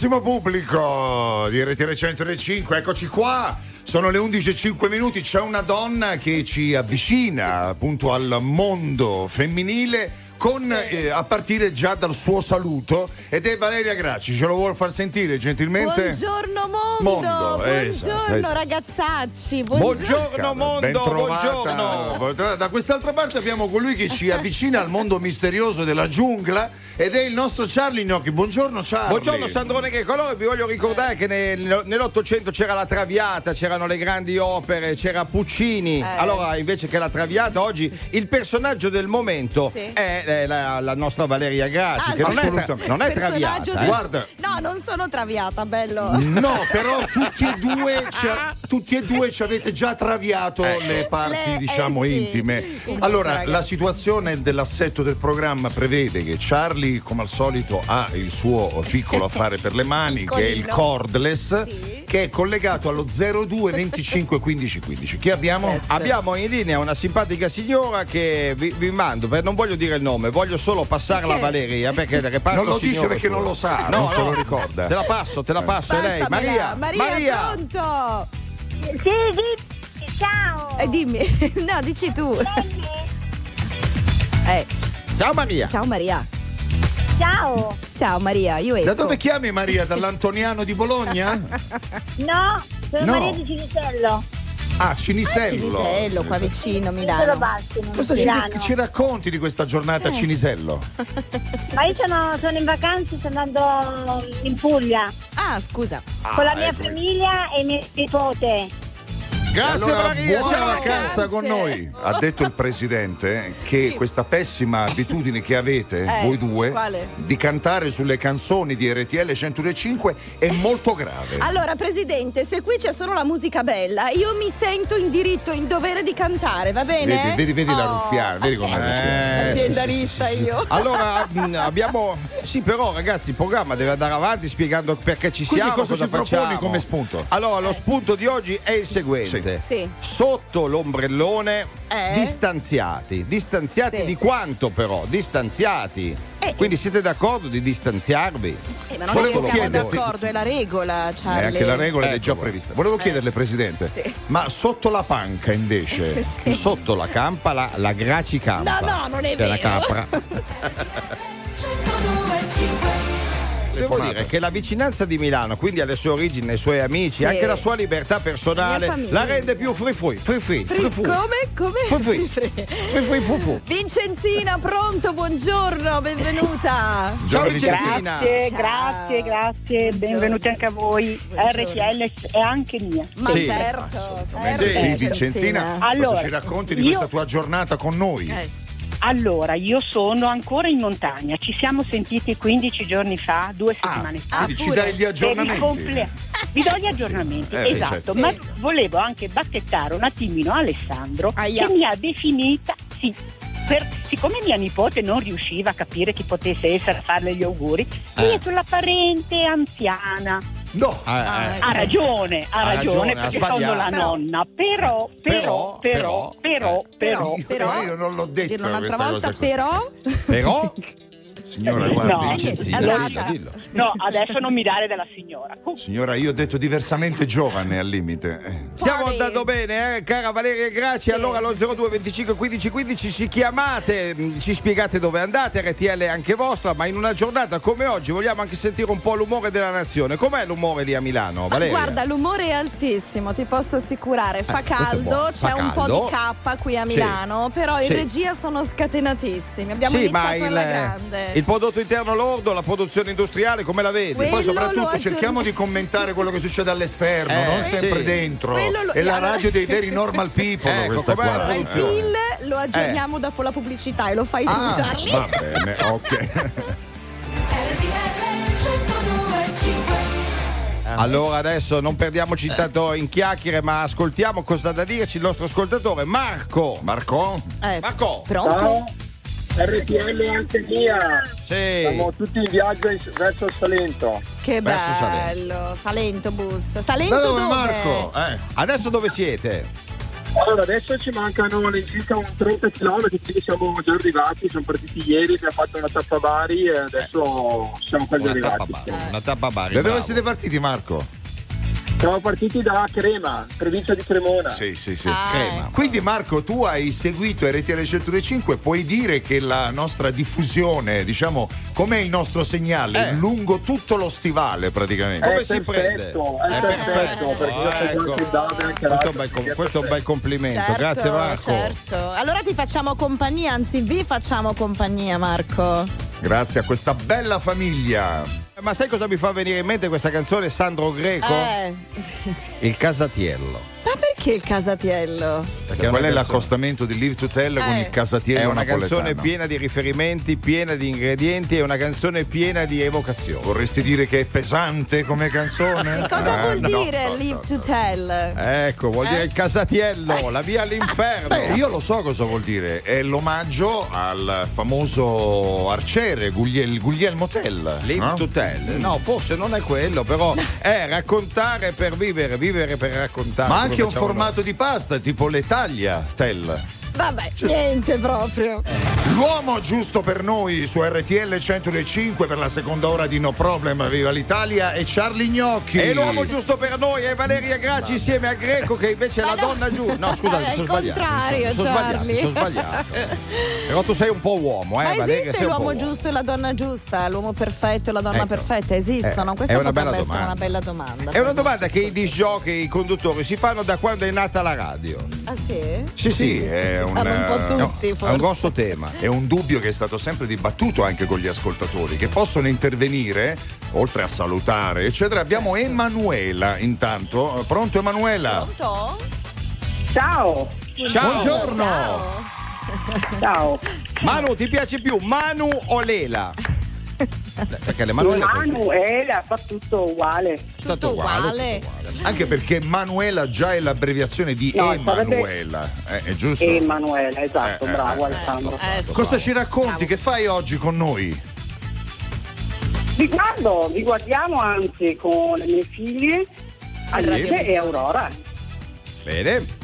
Carissimo pubblico di RTL 105, eccoci qua. Sono le 11.05 minuti, c'è una donna che ci avvicina appunto al mondo femminile con, eh, a partire già dal suo saluto ed è Valeria Gracci, ce lo vuol far sentire gentilmente? Buongiorno mondo, Mondo, buongiorno esatto. ragazzacci, Buongiorno buongiorno. mondo, Ben buongiorno. Da, quest'altra parte abbiamo colui che ci avvicina al mondo misterioso della giungla ed è il nostro Charlie Gnocchi. Buongiorno Charlie. Buongiorno Sandrone che colore, vi voglio ricordare che nel- nell'Ottocento c'era la Traviata, c'erano le grandi opere, c'era Puccini. Allora invece che la Traviata, oggi il personaggio del momento Sì. è eh, la, la nostra Valeria Gracci, Ah, che non è, tra- non è Traviata. del- eh. Guarda. No, non sono traviata, bello. No, però tutti e due ci, tutti e due ci avete già traviato le parti, Le- eh diciamo, sì. intime. Allora, ragazzi. la situazione dell'assetto del programma prevede che Charlie, come al solito, ha il suo piccolo affare per le mani, che è il cordless, Sì. Che è collegato allo 02 25 15 15. Chi abbiamo? Yes. Abbiamo in linea una simpatica signora che vi, vi mando, per- non voglio dire il nome, voglio solo passarla a? Valeria perché il reparto Non lo dice signore perché solo. non lo sa, No, non se lo ricorda. Te la passo, te la passo, è lei. Passamela. Maria, Maria, pronto? Sì, sì, ciao. Eh, dimmi, no, dici tu. Eh, Ciao Maria. ciao Maria. Ciao. Ciao Maria, io esco. Da dove chiami Maria? Dall'Antoniano di Bologna? No, sono No. Maria di Cinisello. Ah, Cinisello. Cinisello, qua vicino, Solo Milano. Cosa ci, Milano. ci racconti di questa giornata Eh. a Cinisello? Ma io sono, sono in vacanza, sto andando in Puglia Ah, scusa. con la Ah, mia ecco. famiglia e mio nipote. Grazie allora, Maria, buona ciao. vacanza con noi. Ha detto il presidente che Sì. questa pessima abitudine che avete, Eh, voi due, quale? di cantare sulle canzoni di RTL 105 è molto grave. Allora, presidente, se qui c'è solo la musica bella, io mi sento in diritto, in dovere di cantare, va bene? Vedi, vedi, vedi la Oh. ruffiana, vedi com'è ruffiana. Eh, Aziendalista io. Allora mh, abbiamo sì però ragazzi il programma deve andare avanti spiegando perché ci Quindi siamo cosa ci proponi facciamo. come spunto? Allora lo spunto di oggi è il seguente Sì. sotto l'ombrellone Eh? distanziati distanziati Sì. di quanto però distanziati Eh. quindi siete d'accordo di distanziarvi Eh, ma non Volevo è che siamo chiederti- d'accordo, è la regola, Charlie. anche la regola è Ecco già qua. prevista. Volevo chiederle, Presidente, Sì. ma sotto la panca invece, Sì. sotto la campa la, la graci campa No, no, non è della vero. capra Devo dire che la vicinanza di Milano, quindi alle sue origini, ai suoi amici, Sì. anche la sua libertà personale, La rende più free free, free free, free free. come? Come? Free free. Fri- Free free, fu fu. Vincenzina, pronto, buongiorno, benvenuta. Ciao Giorno Vicenzina. Grazie, Ciao. grazie, grazie. Benvenuti anche a voi. RTL è anche mia. Ma Sì. certo, Sì, certo. sì, Vincenzina, Allora, cosa ci racconti di io- questa tua giornata con noi? Eh, Allora, io sono ancora in montagna. Ci siamo sentiti 15 giorni fa, due Ah, settimane fa. quindi ci dai gli aggiornamenti. comple- Vi do gli aggiornamenti, Eh, esatto, certo. ma Sì. volevo anche bacchettare un attimino Alessandro Aia. che mi ha definita, sì, per- siccome mia nipote non riusciva a capire chi potesse essere a farle gli auguri, Eh. io ho detto la parente anziana. No, Eh, eh. Ha ragione, ha, Ha ragione, ragione, ha perché sono la nonna, però, però, però, però, però, Io- però, io non l'ho detto dirlo un'altra volta, però. Però, Signora, No. guardi, Eh, Vincenzina, niente, dillo, dillo. No, adesso non mi dare della signora. Signora, io ho detto diversamente giovane al limite. Eh. Stiamo Fuori. andando bene, eh, cara Valeria Grazie. Sì. Allora allo 02 25 15 15 ci chiamate, mh, ci spiegate dove andate, RTL è anche vostra, ma in una giornata come oggi vogliamo anche sentire un po' l'umore della nazione. Com'è l'umore lì a Milano, Valeria? guarda, l'umore è altissimo, ti posso assicurare. Fa Eh, caldo, c'è Fa un po' di K qui a Sì. Milano, però in Sì. regia sono scatenatissimi. Abbiamo sì, iniziato il, alla grande. il prodotto interno lordo, la produzione industriale, come la vedi? Quello Poi soprattutto cerchiamo di commentare quello che succede all'esterno, Eh, non sempre sì. dentro. Lo- È la radio dei veri normal people Ecco, questa qua. Allora, il. PIL lo aggiorniamo dopo la pubblicità e lo fai tu, Ah, Charlie. va bene, ok. Allora adesso non perdiamoci tanto in chiacchiere, ma ascoltiamo cosa ha da dirci il nostro ascoltatore Marco. Marco? Eh, Marco. Pronto? Ciao, RTL anche mia. Sì. Siamo tutti in viaggio in- verso Salento. Che Verso bello. Salento bus. Salento Da dove dove? Marco? Eh. Adesso dove siete? Allora, adesso ci mancano all'incirca un 30 km, quindi siamo già arrivati, siamo partiti ieri, abbiamo fatto una tappa Bari e adesso siamo quasi Una tappa arrivati. Bari, una tappa Bari, Da dove siete partiti, Marco? Siamo partiti da Crema, provincia di Cremona. Sì, sì, sì. Ah, Crema. Quindi Marco, tu hai seguito RTL 105, puoi dire che la nostra diffusione, diciamo, com'è il nostro segnale? Eh. Lungo tutto lo stivale praticamente. Come È si prende? perfetto, è È perfetto, perfetto, perché io seguo ecco. Questo è un bel, com- è questo è un bel perfetto. complimento, Certo, grazie Marco. certo. Allora ti facciamo compagnia, anzi vi facciamo compagnia Marco. Grazie a questa bella famiglia. Ma sai cosa mi fa venire in mente questa canzone Sandro Greco? Eh. Il casatiello. Perché il casatiello? Perché Qual è l'accostamento di Live to Tell con Eh. il casatiello È una napoletano? canzone piena di riferimenti, piena di ingredienti, è una canzone piena di evocazioni. Vorresti dire che è pesante come canzone? Cosa Eh, vuol no, dire no, live no, to no. tell? Ecco, vuol dire il casatiello, la via all'inferno. Beh, io lo so cosa vuol dire, è l'omaggio al famoso arciere Gugliel- Guglielmo Tell. Live no? to tell. No, forse non è quello, però è raccontare per vivere, vivere per raccontare. Ma anche un facciamo formato di pasta, tipo l'Italia Tell. Vabbè, niente proprio. L'uomo giusto per noi su RTL 105 per la seconda ora di No Problem, viva l'Italia e Charlie Gnocchi. E l'uomo giusto per noi è Valeria Graci insieme a Greco che invece è la no. donna giusta. No, scusate, È mi sono il sbagliato. contrario, sono sbagliato, Charlie. mi sono sbagliato. Però tu sei un po' uomo, eh, Ma Valeria, esiste l'uomo uomo. giusto e la donna giusta? L'uomo perfetto e la donna Ecco. perfetta esistono? Eh, Questa è una potrebbe bella essere domanda. una bella domanda. È una domanda che i disc jockey, i conduttori si fanno da quando è nata la radio. Ah sì? Sì, sì, è Si un, un po' no, tutti, È forse. un grosso tema. È un dubbio che è stato sempre dibattuto anche con gli ascoltatori, che possono intervenire, oltre a salutare, eccetera. Abbiamo Emanuela intanto. Pronto Emanuela? Pronto? Ciao, Ciao. Buongiorno. Ciao. ciao. Manu, ti piace più Manu o Lela? Perché le Manuele Manuela fa tutto uguale. Tutto uguale. Anche perché Manuela già è l'abbreviazione di No, Emanuela, eh, è giusto? Emanuela, esatto, Eh, eh, bravo eh, Alessandro. Eh, scusa. Cosa ci racconti? Bravo. Che fai oggi con noi? Vi guardo, vi guardiamo anzi con le mie figlie Alice e Aurora. Bene.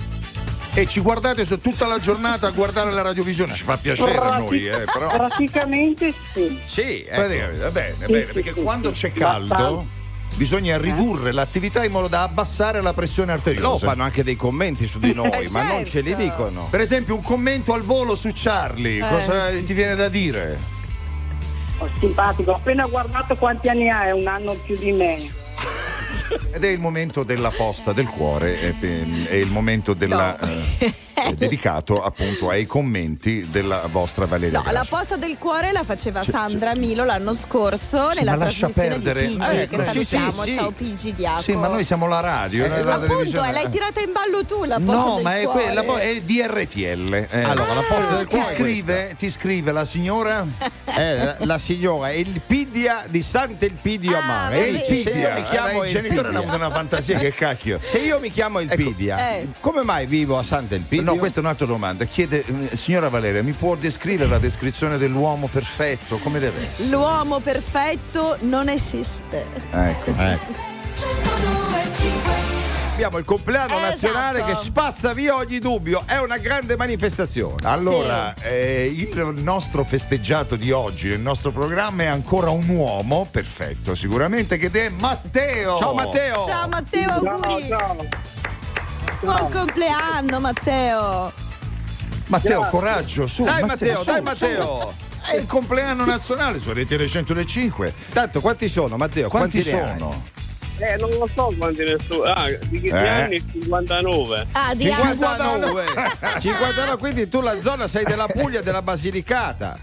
E ci guardate su tutta la giornata a guardare la radiovisione, ci fa piacere a noi, eh, però. Praticamente sì. Sì, ecco. Praticamente, va bene, Sì, bene, sì, perché sì, quando sì. c'è caldo bisogna ridurre l'attività in modo da abbassare la pressione Lo arteriosa. fanno anche dei commenti su di noi, Eh, ma non ce li certo. dicono. Per esempio, un commento al volo su Charlie, Eh, cosa sì. ti viene da dire? Oh, simpatico, ho appena guardato quanti anni ha, è un anno più di me. Ed è il momento della posta del cuore, è, è il momento della, No. eh, è dedicato appunto ai commenti della vostra Valeria. No, la Gracia. posta del cuore la faceva Sandra Milo l'anno scorso Sì, nella trasmissione perdere. di Pigi, Eh, che beh, sì, salutiamo. sì, sì. Ciao Pigi Diaco. Sì, ma noi siamo la radio. Eh, la Ma appunto, eh, l'hai tirata in ballo tu la posta No, del ma è, cuore. quella, po- è di RTL. eh. Allora, la posta del ti cuore scrive, ti scrive la signora Eh, la, la signora Elpidia di Sant'Elpidio Ah, Amare. E vedi. dice, se io mi Eh, chiamo ma i genitori hanno Elpidia, avuto una fantasia che cacchio. se io mi chiamo Elpidia, eh. come mai vivo a Sant'Elpidio? No, questa è un'altra domanda. Chiede, eh, signora Valeria, mi può descrivere la descrizione dell'uomo perfetto? Come deve essere? L'uomo perfetto non esiste. Ecco. Abbiamo il compleanno Esatto. nazionale che spazza via ogni dubbio, è una grande manifestazione. Allora, eh, il nostro festeggiato di oggi, il nostro programma è ancora un uomo, perfetto, sicuramente, che è Matteo. Ciao Matteo! Ciao Matteo, Ciao, auguri. ciao. Buon compleanno Matteo. Matteo, Grazie. coraggio, su. Dai Matteo, su, dai su. Matteo! È il compleanno nazionale su RTL 105. Tanto quanti sono Matteo? Quanti, hai? sono? Eh, non lo so quanti ne so. Ah, di che Eh? anni? 59. Ah, di anni. 59 59 quindi tu la zona sei della Puglia della Basilicata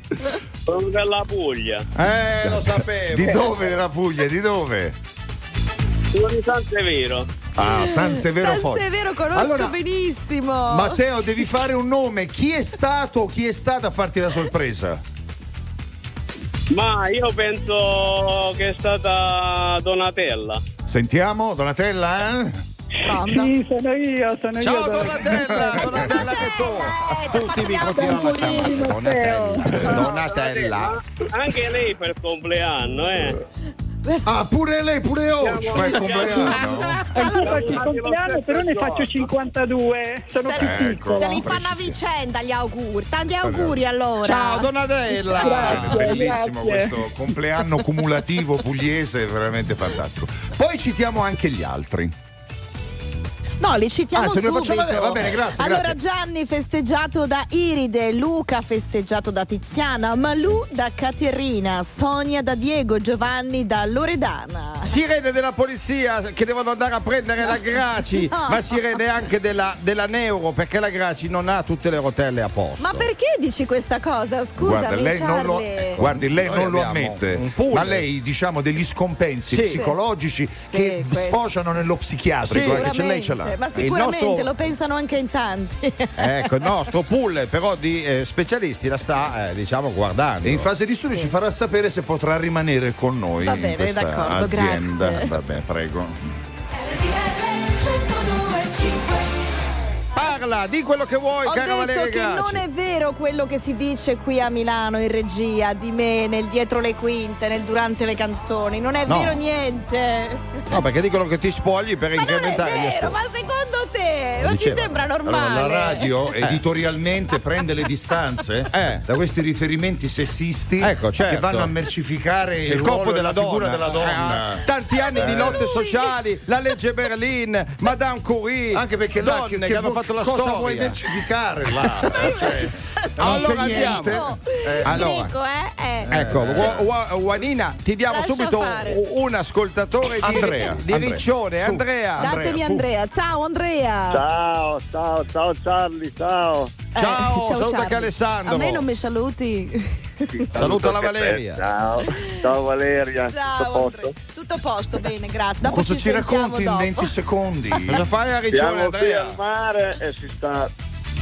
Sono della Puglia. eh lo sapevo Di dove nella Puglia? Di dove? Sono di San Severo. Ah, San Severo San Forte. Severo conosco Allora, benissimo. Matteo, devi fare un nome. Chi è stato o chi è stata a farti la sorpresa? Ma io penso che è stata Donatella. Sentiamo, Donatella? eh? Pronto? Sì, sono io, sono ciao io. Donatella Donatella che tu tutti mi continuano a chiamare Matteo. Donatella Donatella Anche lei per compleanno, eh. Ah, pure lei, pure oggi fa il compleanno. Faccio il compleanno, però ne faccio 52. Sono Se- più Ecco. piccolo. Se li fanno a vicenda gli auguri. Tanti auguri allora. Ciao Donatella! Grazie. Bellissimo grazie. questo compleanno cumulativo pugliese, veramente fantastico. Poi citiamo anche gli altri. No, li citiamo Ah, subito. facciamo va bene, grazie, Allora, grazie. Gianni festeggiato da Iride, Luca festeggiato da Tiziana, Malù da Caterina, Sonia da Diego, Giovanni da Loredana. Sirene della polizia che devono andare a prendere la Graci, No. ma sirene anche della, della Neuro perché la Graci non ha tutte le rotelle a posto. Ma perché dici questa cosa? Scusami, Guarda, lei non lo, Charlie. guardi, lei non lo abbiamo ammette, ma lei diciamo degli scompensi Sì. psicologici Sì, che que- sfociano nello psichiatrico, Sì, eh, che ce lei ce l'ha. Sicuramente, Ma sicuramente nostro- lo pensano anche in tanti. Ecco, il nostro pool però di eh, specialisti la sta, eh, diciamo, guardando. E in fase di studio ci farà sapere se potrà rimanere con noi Va in bene, questa d'accordo, azienda. grazie. Vabbè, prego. Parla, di quello che vuoi, Ho cara detto Valeria che Graci. non è vero quello che si dice qui a Milano in regia di me nel dietro le quinte, nel durante le canzoni. Non è No. vero niente. No, perché dicono che ti spogli per Ma non è incrementare vero, ma secondo? Ma ti diceva. sembra Allora, normale? la radio editorialmente prende le distanze Eh. da questi riferimenti sessisti Ecco, certo. che vanno a mercificare il, il corpo della la figura donna. della donna. Eh, tanti anni di Eh. lotte sociali, la legge Berlin, Madame Curie, Anche perché donne che, che hanno fatto la cosa storia. vuoi mercificare là? Cioè, Allora non c'è andiamo. Eh, allora. Dico, eh? eh. Ecco, Wa- Wa- Juanina, ti diamo Lascia subito fare. un ascoltatore di, Andrea, di Andrea. Riccione. Su. Andrea, Datemi Andrea. Ciao Andrea. Ciao, ciao, ciao Charlie, ciao. Eh, Ciao, saluta Charlie. anche Alessandro. A me non mi saluti. Saluta la te. Valeria. Ciao, ciao Valeria. Tutto a Ciao posto? Tutto a posto, bene, grazie. Dopo Cosa ci, ci racconti in dopo. 20 secondi? Cosa fai a Riccione, Siamo qui Andrea? al mare e si sta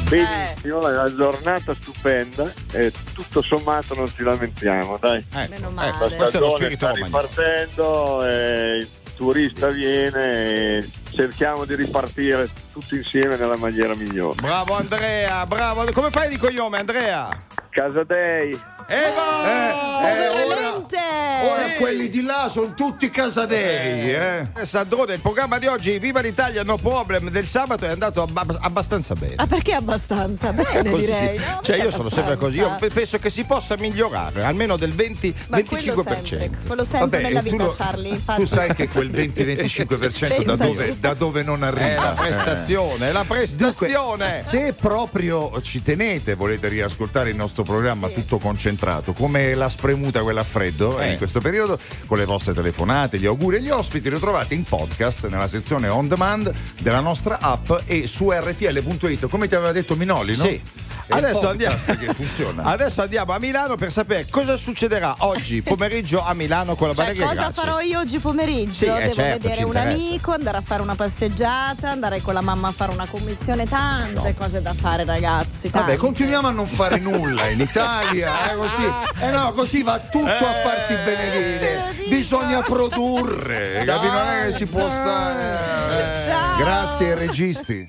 benissimo, è una giornata stupenda e tutto sommato non ci lamentiamo, dai. Ecco, Meno ecco, male. questo è lo stagione spirito sta ripartendo, e il turista viene e cerchiamo di ripartire tutti insieme nella maniera migliore. Bravo Andrea, bravo. Come fai di cognome, Andrea? Casa Dei, Eva! Eh, ora, Veramente? ora Sì. quelli di là sono tutti casadei, eh. Eh, Sandrone, il programma di oggi, Viva l'Italia, no problem, del sabato è andato abba- abbastanza bene. Ma perché abbastanza? Bene, Così. direi, no? Cioè, io sono sempre così. Io penso che si possa migliorare almeno del 20-25%. Ma quello sempre, quello sempre nella e tu vita, lo- Charlie. Infatti. Tu sai che quel 20-25% da dove, da dove non È arriva. la prestazione, è la Dunque, prestazione. se proprio ci tenete, volete riascoltare il nostro programma Sì. tutto concentrato, come la spremuta quella a freddo eh, Eh. in questo periodo, con le vostre telefonate, gli auguri e gli ospiti, li trovate in podcast nella sezione on demand della nostra app e su rtl.it, come ti aveva detto Minoli, no? Sì. Adesso andiamo, podcast che funziona. adesso andiamo a Milano per sapere cosa succederà oggi pomeriggio a Milano con la Cioè, Valeria cosa Grassi. farò io oggi pomeriggio? Sì, eh, Devo certo, vedere un amico, andare a fare una passeggiata, andare con la mamma a fare una commissione, tante cose da fare, ragazzi. Vabbè, tante. continuiamo a non fare nulla in Italia, eh, così. Eh no, così va tutto a farsi benedire. Bisogna produrre, capito? Non è che si può stare. Ciao. Grazie ai registi.